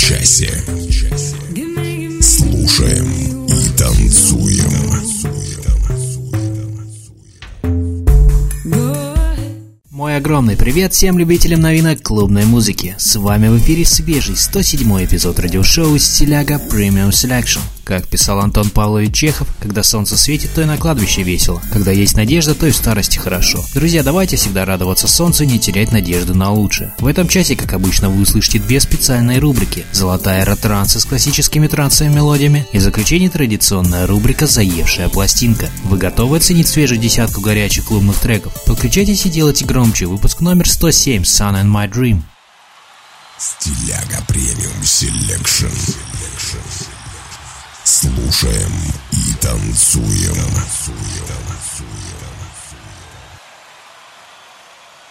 часе. Слушаем и танцуем. Мой огромный привет всем любителям новинок клубной музыки. С вами в эфире свежий 107 эпизод радиошоу «Стиляга Premium Selection». Как писал Антон Павлович Чехов, когда солнце светит, то и на кладбище весело. Когда есть надежда, то и в старости хорошо. Друзья, давайте всегда радоваться солнцу и не терять надежды на лучшее. В этом часе, как обычно, вы услышите две специальные рубрики. Золотая эра с классическими трансовыми мелодиями и в заключение традиционная рубрика «Заевшая пластинка». Вы готовы оценить свежую десятку горячих клубных треков? Подключайтесь и делайте громче. Выпуск номер 107 «Sun in My Dream». Стиляга Premium Selection. Слушаем и танцуем.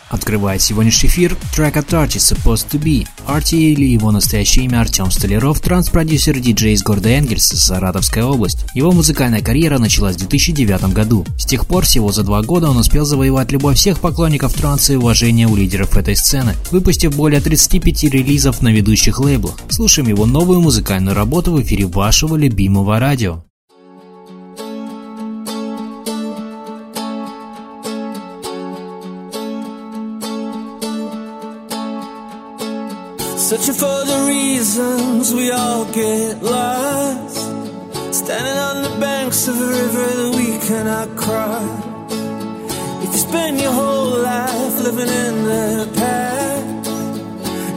Открывает сегодняшний эфир трек от Arty Supposed to Be. Arty или его настоящее имя Артем Столяров, транс-продюсер диджей из города Энгельс, Саратовская область. Его музыкальная карьера началась в 2009 году. С тех пор, всего за два года, он успел завоевать любовь всех поклонников транса и уважение у лидеров этой сцены, выпустив более 35 релизов на ведущих лейблах. Слушаем его новую музыкальную работу в эфире вашего любимого радио. Searching for the reasons we all get lost. Standing on the banks of a river that we cannot cross. If you spend your whole life living in the past,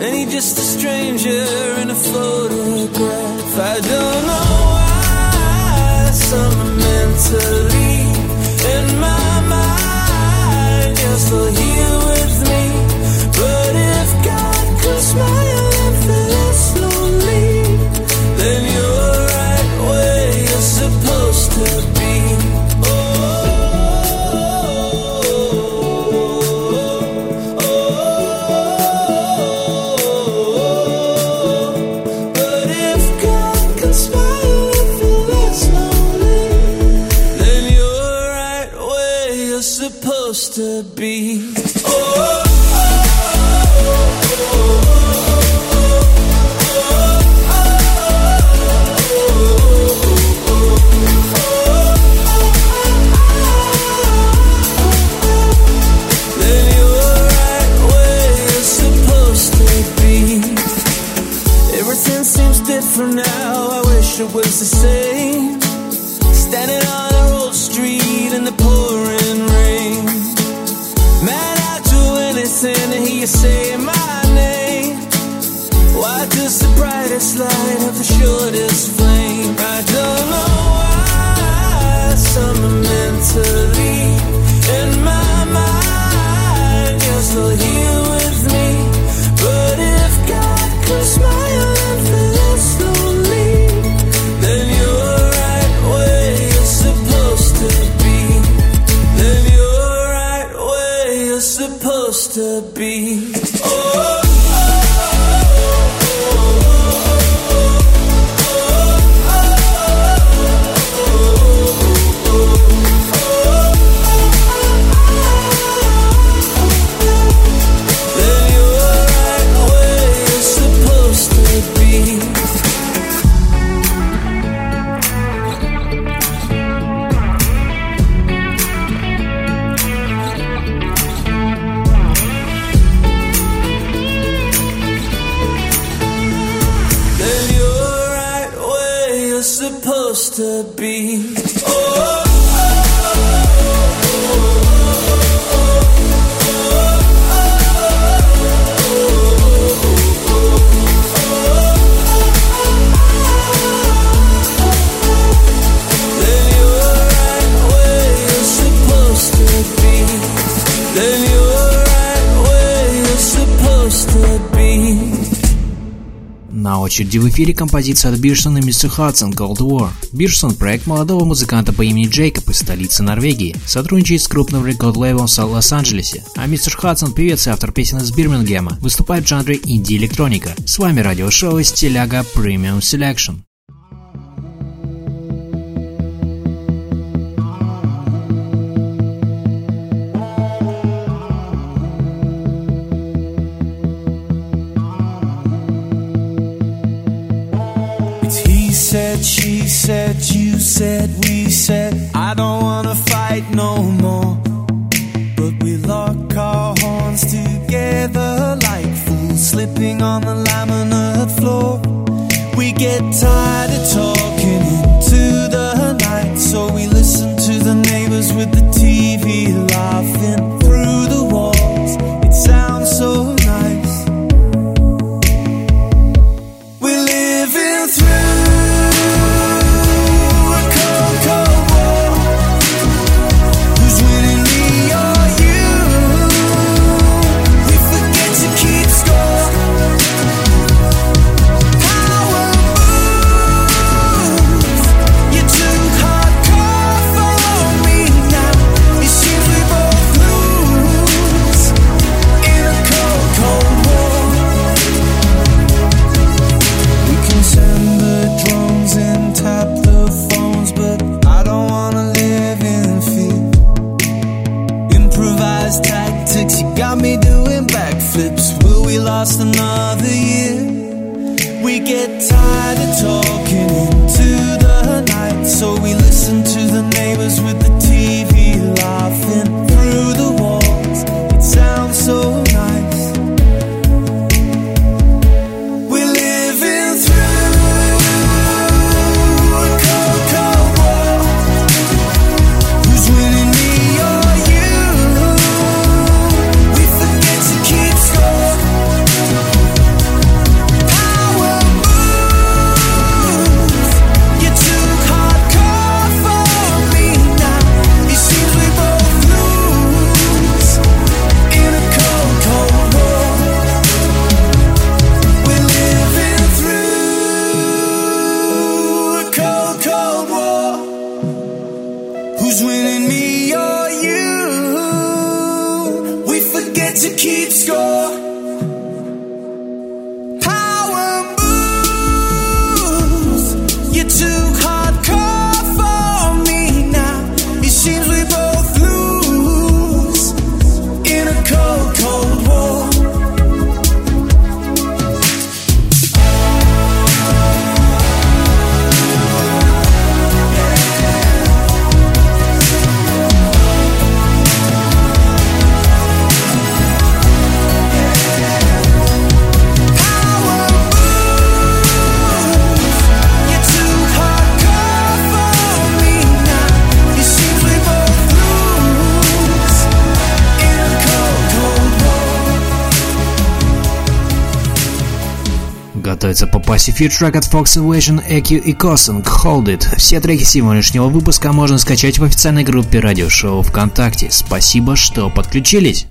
and you're just a stranger in a photograph. I don't know why some are meant to leave in my mind. You're still here with me, but if God could smile close очереди в эфире композиция от Бирсон и Мистер Хадсон Cold War. Бирсон – проект молодого музыканта по имени Джейкоб из столицы Норвегии, сотрудничает с крупным рекорд-лейблом в Лос-Анджелесе. А Мистер Хадсон – певец и автор песен из Бирмингема, выступает в жанре инди-электроника. С вами радиошоу из Теляга Premium Selection. Said, you said, we said, I don't wanna fight no more. But we lock our horns together like fools slipping on the laminate floor. We get tired of talking into the night, so we попасть в эфир трек от Fox Evasion, EQ и Cosing Hold It. Все треки сегодняшнего выпуска можно скачать в официальной группе радиошоу ВКонтакте. Спасибо, что подключились.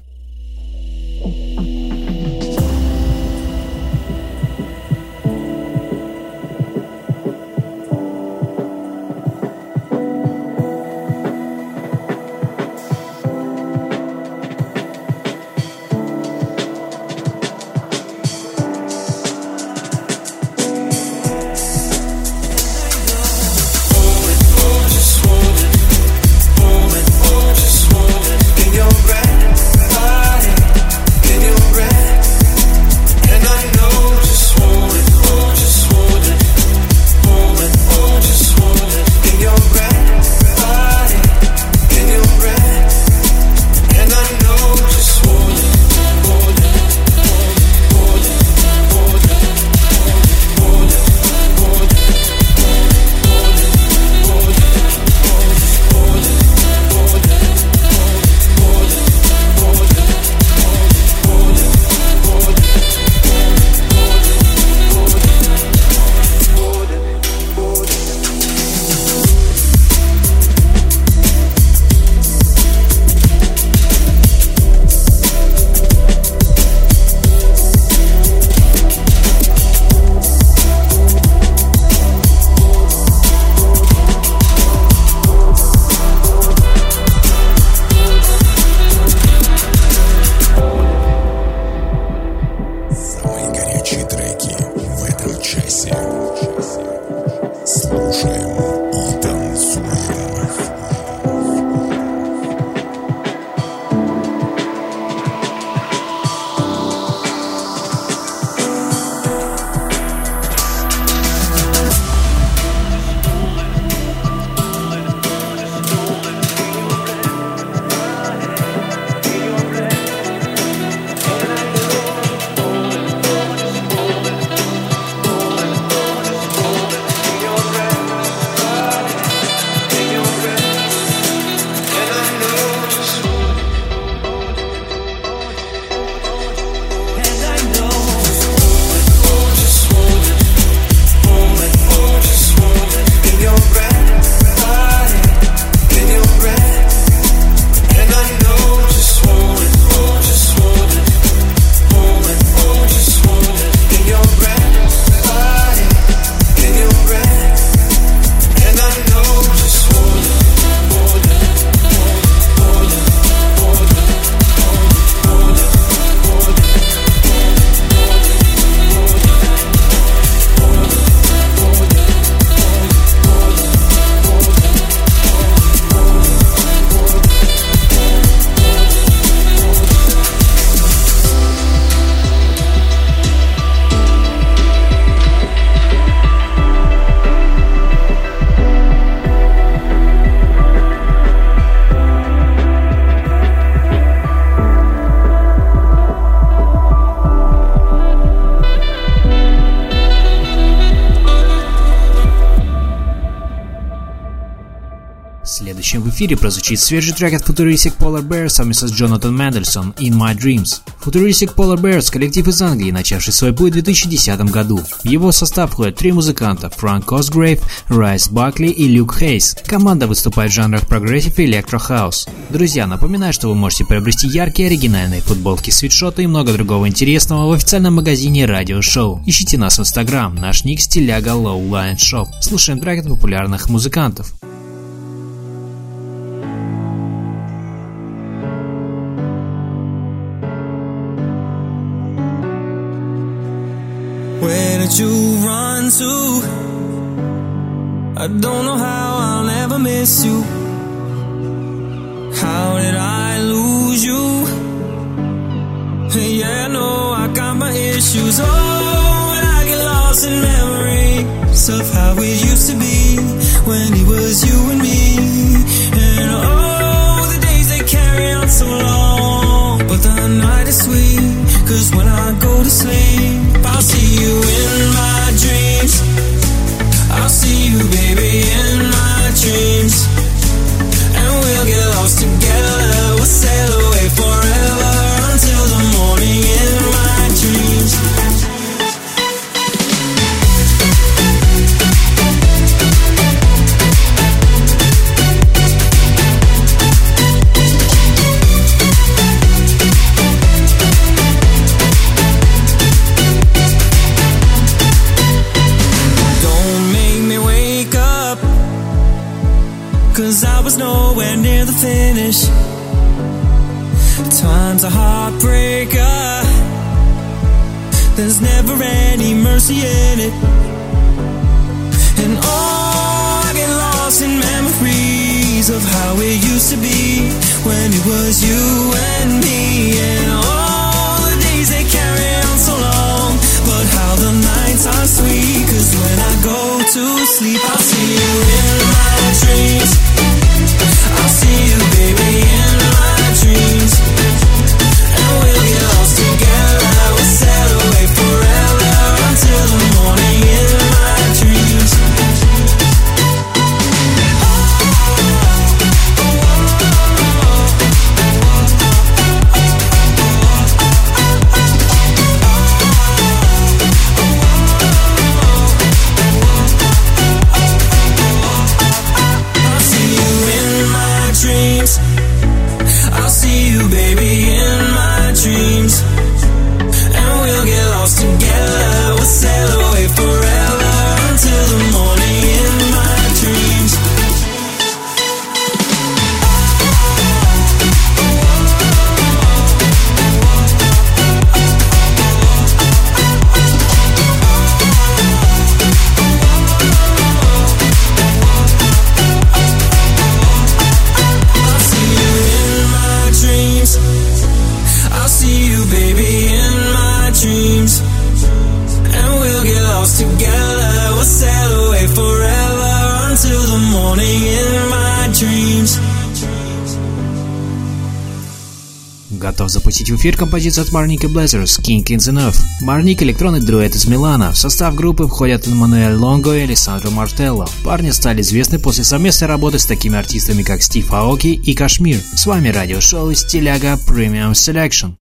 Эфире прозвучит свежий трек от Futuristic Polar Bears совместно с Джонатан Мэндельсон «In My Dreams». Futuristic Polar Bears – коллектив из Англии, начавший свой путь в 2010 году. В его состав входят три музыканта – Франк Косгрейв, Райс Бакли и Люк Хейс. Команда выступает в жанрах прогрессив и электрохаус. Друзья, напоминаю, что вы можете приобрести яркие оригинальные футболки, свитшоты и много другого интересного в официальном магазине Радио Шоу. Ищите нас в Инстаграм, наш ник стиляга Low Line Shop. Слушаем трек от популярных музыкантов. Did you run to? I don't know how I'll never miss you. How did I lose you? Yeah, no, I got my issues. Oh, and I get lost in memories of how it used to be when it was you and me. And oh, the days they carry on so long, but the night is sweet. Cause when I go to sleep, I'll see you in my dreams. I'll see you, baby, in my dreams. And we'll get lost together. We'll sail away heartbreaker. There's never any mercy in it. And oh, I get lost in memories of how it used to be when it was you and me. And all the days they carry on so long, but how the nights are sweet. Cause when I go to sleep, I'll see you in my dreams. I'll see в эфир композицию от Marnik Blazers «King in the North». Marnik – электронный дуэт из Милана. В состав группы входят Эммануэль Лонго и Алессандро Мартелло. Парни стали известны после совместной работы с такими артистами, как Стив Аоки и Кашмир. С вами радиошоу «Стиляга Premium Selection».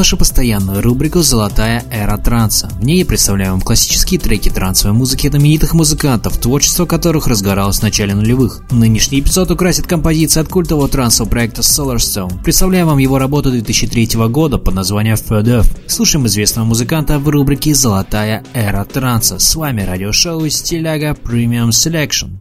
Нашу постоянную рубрику «Золотая эра транса». В ней представляем вам классические треки трансовой музыки знаменитых музыкантов, творчество которых разгоралось в начале нулевых. Нынешний эпизод украсит композиция от культового трансового проекта Solarstone. Представляем вам его работу 2003 года под названием Further. Слушаем известного музыканта в рубрике «Золотая эра транса». С вами радиошоу «Стиляга Premium Selection».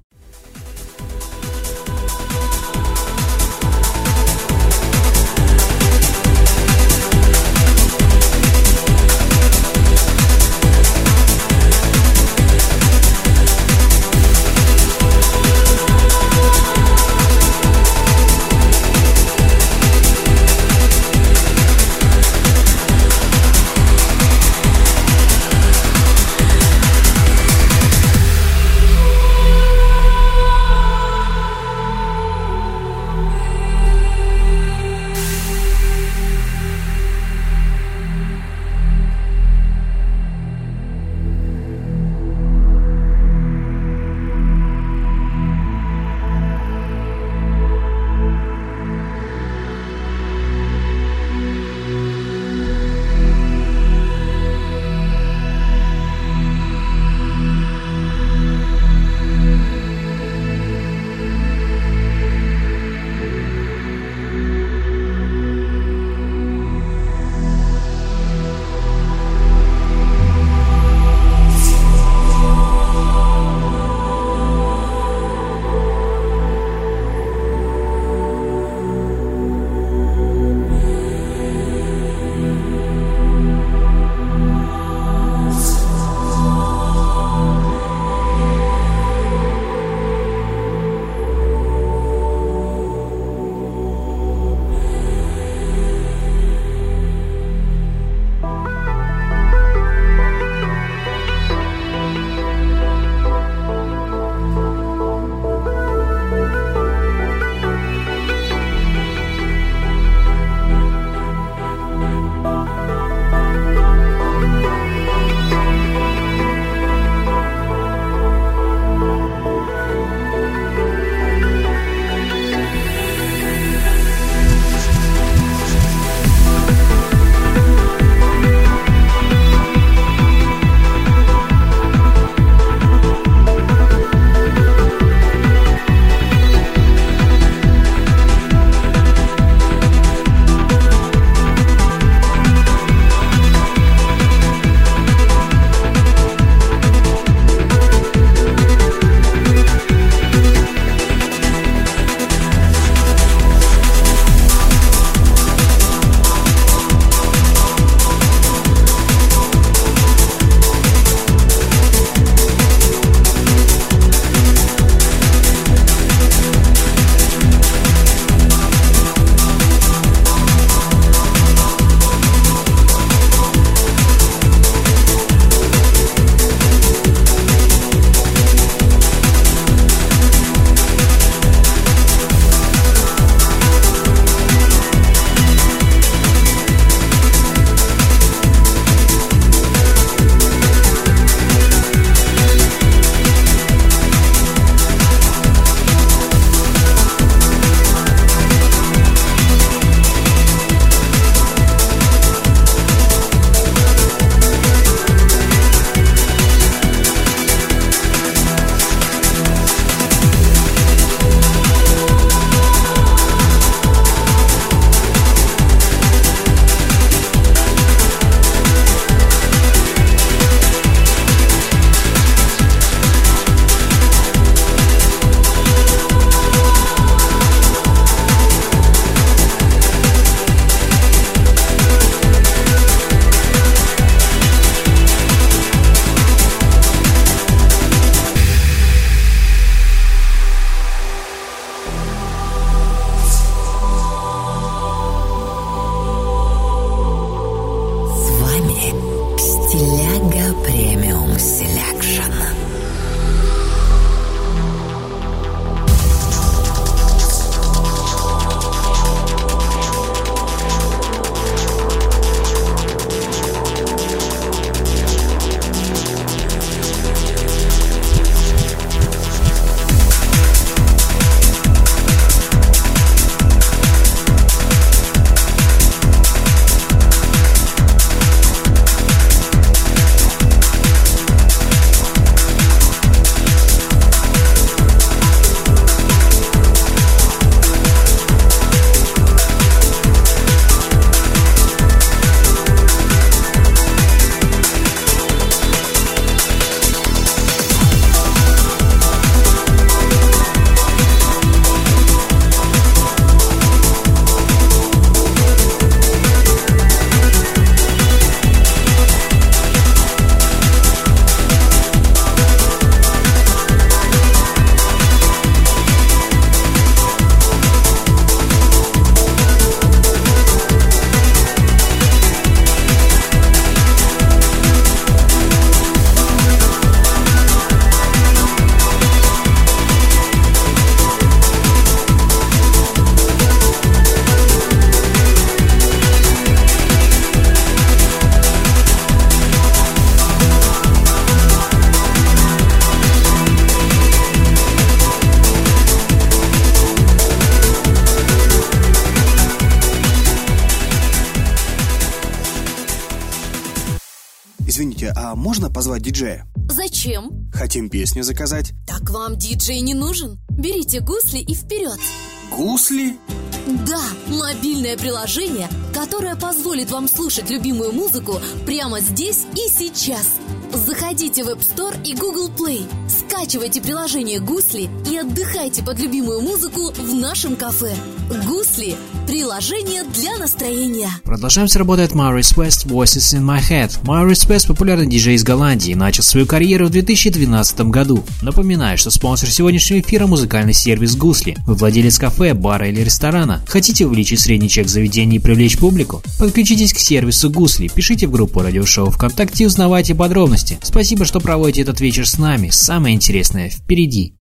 Хотим песню заказать. Так вам диджей не нужен. Берите гусли и вперед. Гусли? Да, мобильное приложение, которое позволит вам слушать любимую музыку прямо здесь и сейчас. Заходите в App Store и Google Play, скачивайте приложение «Гусли» отдыхайте под любимую музыку в нашем кафе. «Гусли» – приложение для настроения. Продолжаем работает Maurice West Voices in My Head. Maurice West – популярный диджей из Голландии, начал свою карьеру в 2012 году. Напоминаю, что спонсор сегодняшнего эфира – музыкальный сервис «Гусли». Вы владелец кафе, бара или ресторана. Хотите увеличить средний чек заведения и привлечь публику? Подключитесь к сервису «Гусли», пишите в группу радиошоу ВКонтакте и узнавайте подробности. Спасибо, что проводите этот вечер с нами. Самое интересное впереди.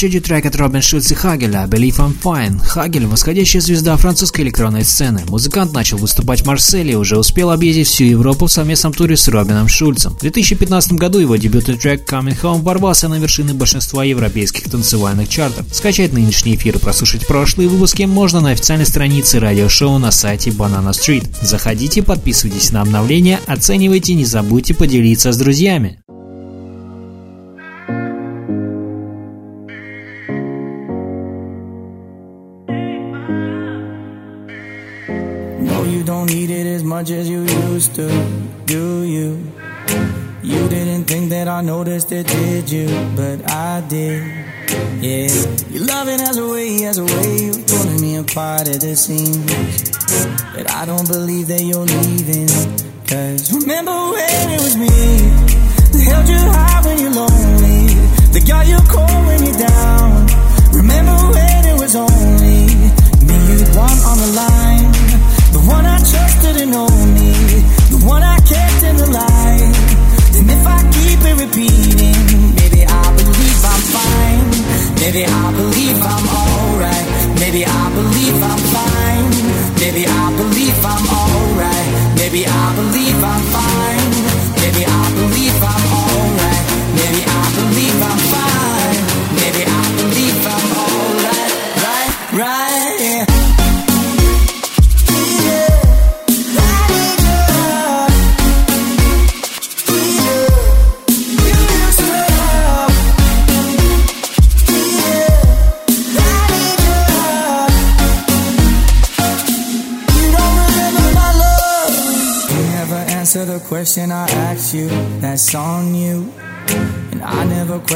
Очереди трек от Робин Шульц и Хагеля «Believe I'm Fine». Хагель – восходящая звезда французской электронной сцены. Музыкант начал выступать в Марселе и уже успел объездить всю Европу в совместном туре с Робином Шульцем. В 2015 году его дебютный трек «Coming Home» ворвался на вершины большинства европейских танцевальных чартов. Скачать нынешний эфир и прослушать прошлые выпуски можно на официальной странице радиошоу на сайте Banana Street. Заходите, подписывайтесь на обновления, оценивайте, не забудьте поделиться с друзьями. Much as you used to, do you? You didn't think that I noticed it, did you? But I did. Yeah, your loving has a way, has a way of pulling me apart at the seams. But I don't believe that you're leaving. Cause remember when it was me that held you high when you're lonely, that guy you call when you're down. Remember when it was only me you'd want on the line.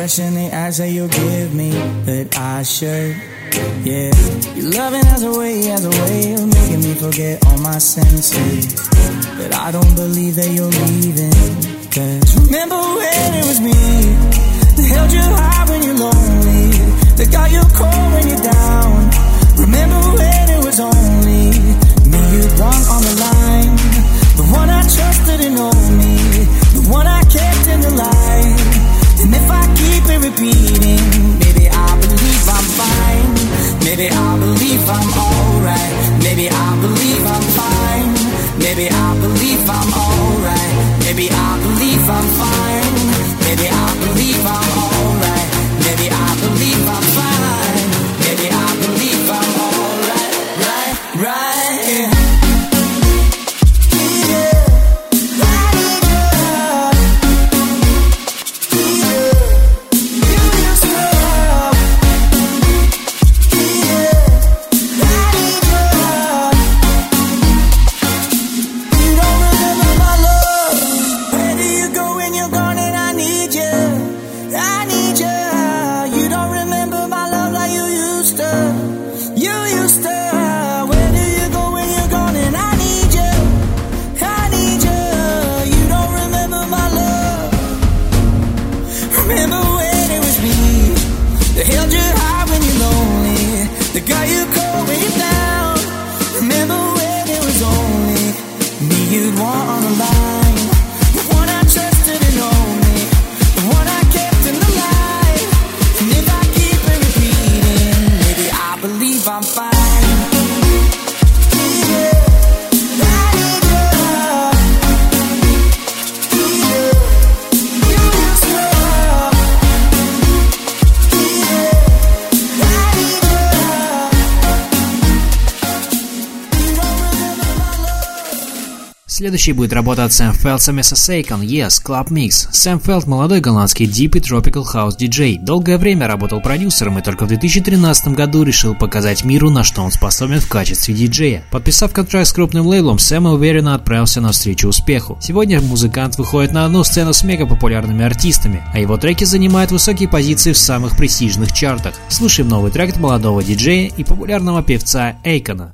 Question the answer you give me, but I should. Yeah, your loving has a way, has a way of making me forget all my senses. But I don't believe that you're leaving. Cause remember when it was me that held you high when you're lonely, that got you cold when you're down. Remember when it was only me you'd want on the line. The one I trusted and only, the one I kept in the light. And if I keep it repeating, maybe I believe I'm fine. Maybe I believe I'm alright. Maybe I believe I'm fine. Maybe I believe I'm alright. Следующий будет работа от Сэм Фелд и Месса Сейкон, Yes, Club Mix. Сэм Фелд – молодой голландский Deep и Tropical House DJ. Долгое время работал продюсером и только в 2013 году решил показать миру, на что он способен в качестве диджея. Подписав контракт с крупным лейблом, Сэм уверенно отправился навстречу успеху. Сегодня музыкант выходит на одну сцену с мега популярными артистами, а его треки занимают высокие позиции в самых престижных чартах. Слушаем новый трек от молодого диджея и популярного певца Эйкона.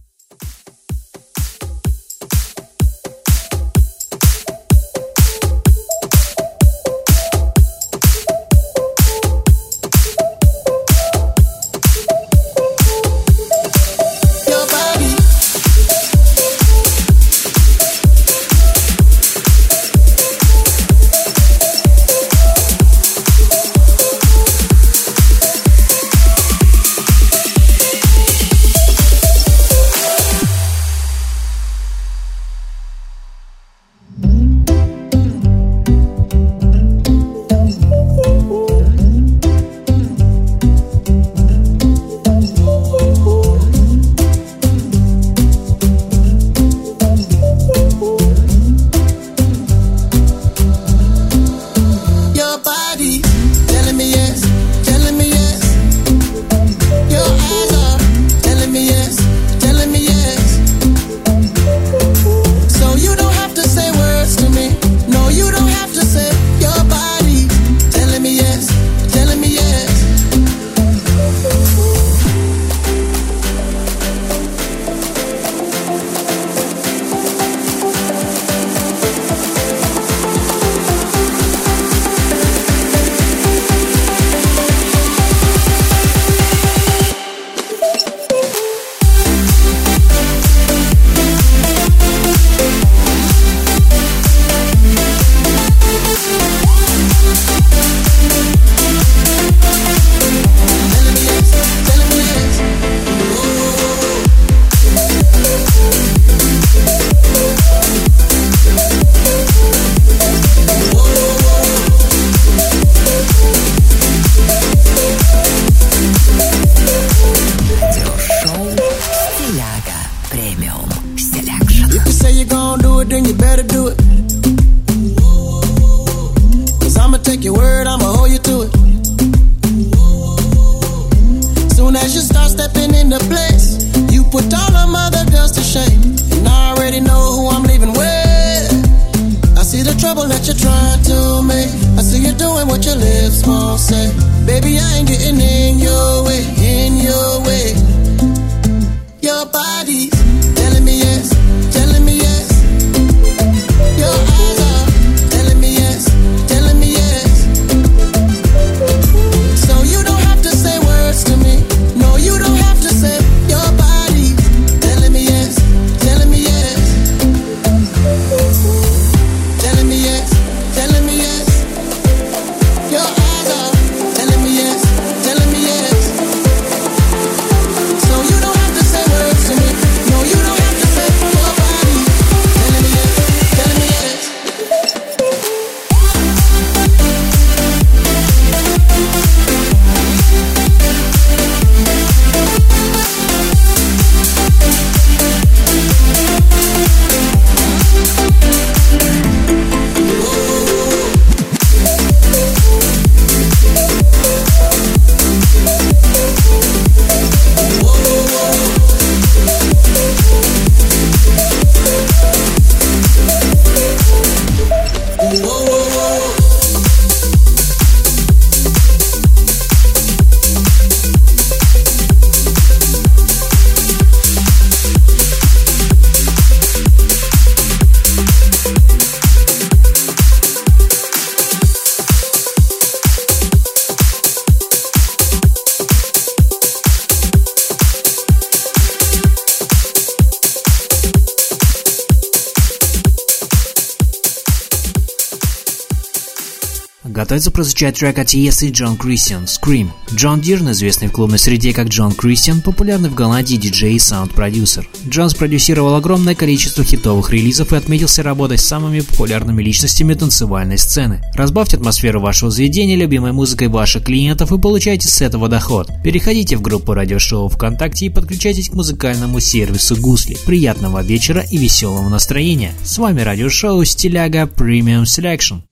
собираются прозвучать трек от Е.С. и Джон Кристиан «Scream». Джон Дирн, известный в клубной среде как Джон Кристиан, популярный в Голландии диджей и саунд-продюсер. Джон спродюсировал огромное количество хитовых релизов и отметился работой с самыми популярными личностями танцевальной сцены. Разбавьте атмосферу вашего заведения любимой музыкой ваших клиентов и получайте с этого доход. Переходите в группу радиошоу ВКонтакте и подключайтесь к музыкальному сервису Гусли. Приятного вечера и веселого настроения. С вами радиошоу Стиляга Premium Selection.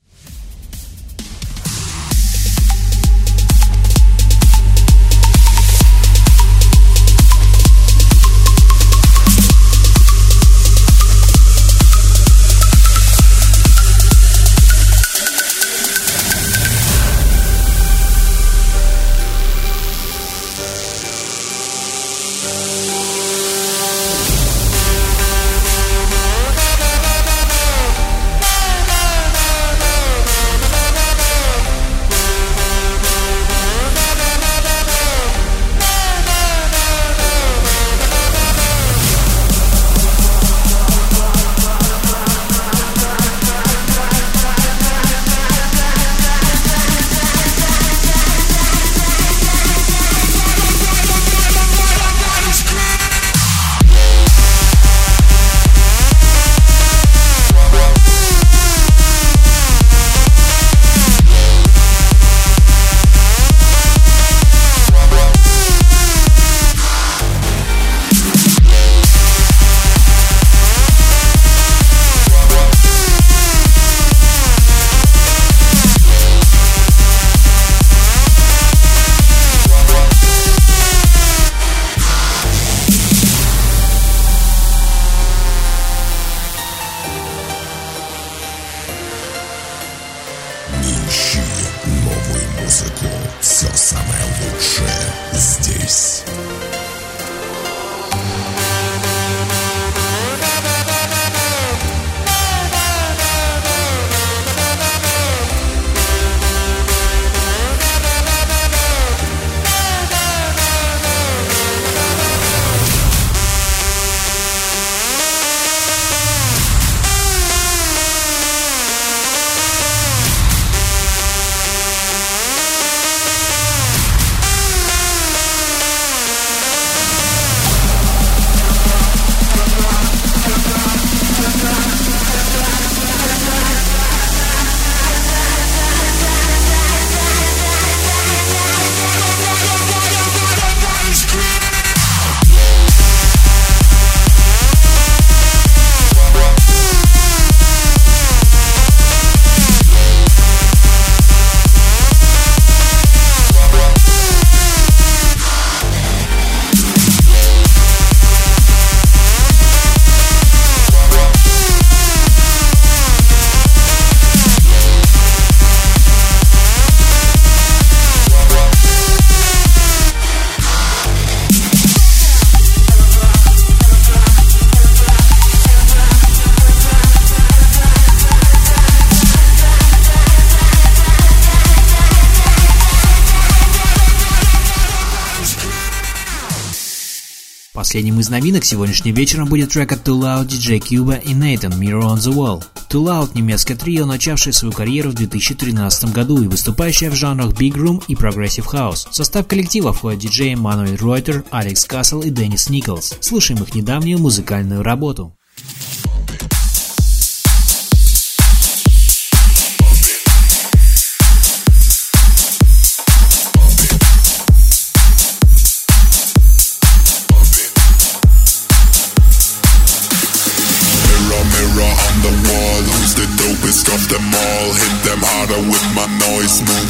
Последним из новинок сегодняшним вечером будет трек от Too Loud, DJ Cuba и Nathan Mirror on the Wall. Too Loud – немецкое трио, начавшее свою карьеру в 2013 году и выступающее в жанрах Big Room и Progressive House. В состав коллектива входят диджеи Мануэль Ройтер, Алекс Кассел и Деннис Николс. Слушаем их недавнюю музыкальную работу.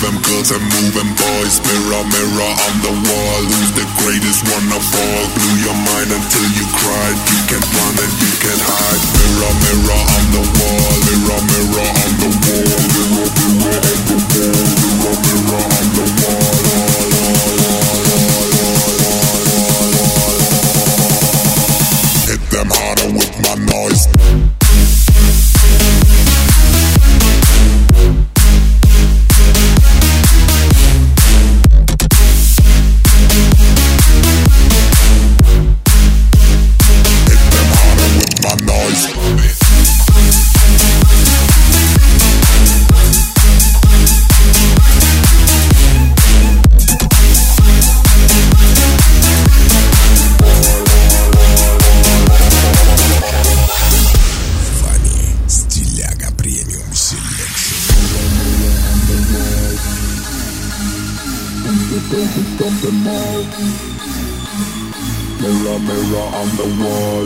Girls and moving boys. Mirror, mirror on the wall. Who's the greatest one of all? Blew your mind until you cried. You can't run and you can't hide. Mirror, mirror on the wall. Mirror, mirror on the wall. Mirror, mirror Mirror, mirror on the wall.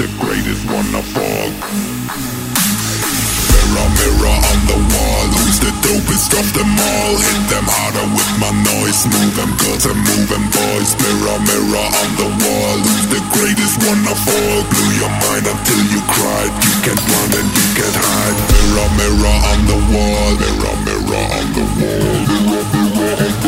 The greatest one of all? Mirror, mirror on the wall. Who's the dopest of them all? Hit them harder with my noise. Move them girls and move them boys. Mirror, mirror on the wall. Who's the greatest one of all? Blew your mind until you cried. You can't run and you can't hide. Mirror, mirror on the wall. Mirror, mirror on the wall. Mirror, mirror on the wall.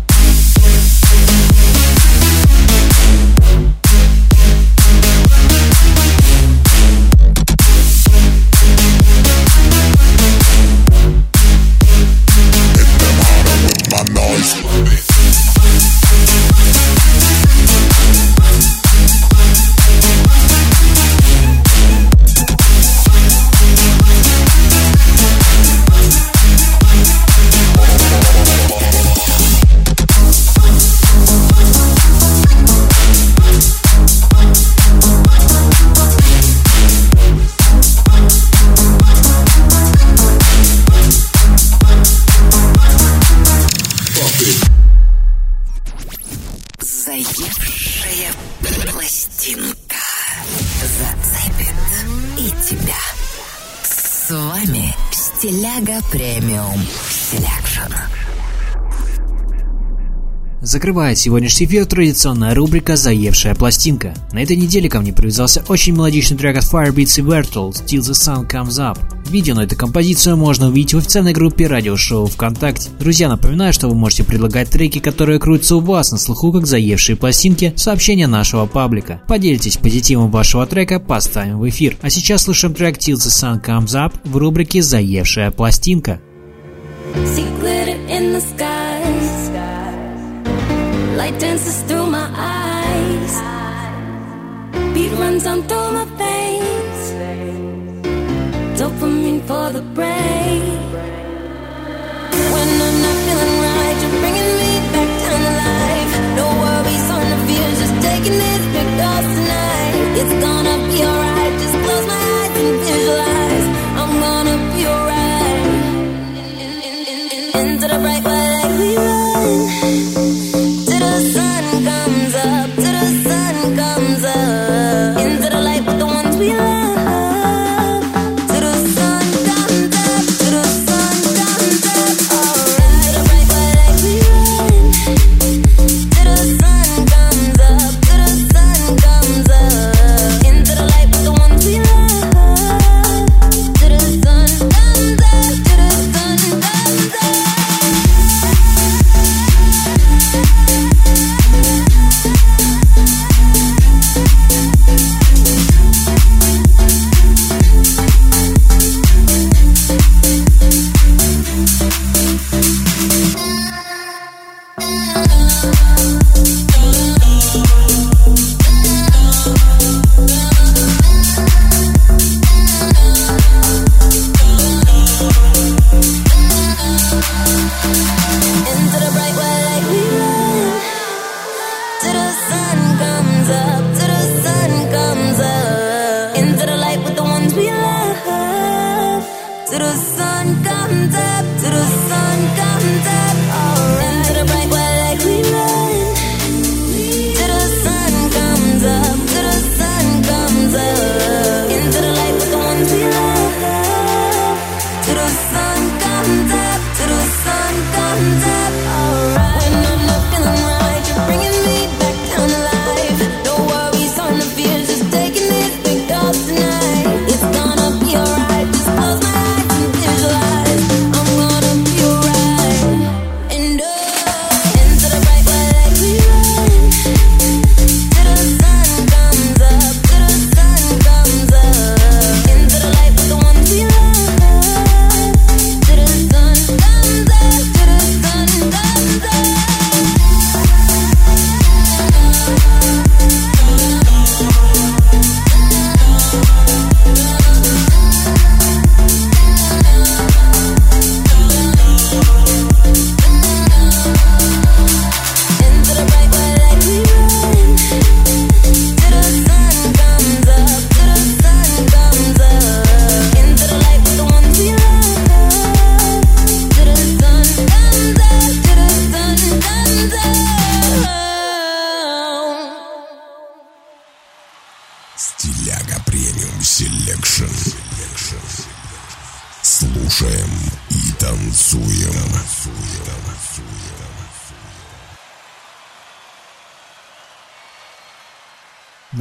Premium. Закрывает сегодняшний эфир традиционная рубрика «Заевшая пластинка». На этой неделе ко мне привязался очень мелодичный трек от Firebeats и Vertal «Till the Sun Comes Up». Видео на эту композицию можно увидеть в официальной группе радиошоу ВКонтакте. Друзья, напоминаю, что вы можете предлагать треки, которые крутятся у вас на слуху, как заевшие пластинки, сообщения нашего паблика. Поделитесь позитивом вашего трека, поставим в эфир. А сейчас слушаем трек «Till the Sun Comes Up» в рубрике «Заевшая пластинка». in the skies Light dances through my eyes. Beat runs on through my veins. Dopamine for the brain. When I'm not feeling right, you're bringing me back down to life. No worries on the fears, just taking this big dose tonight. It's gonna be alright. Just close my eyes and visualize.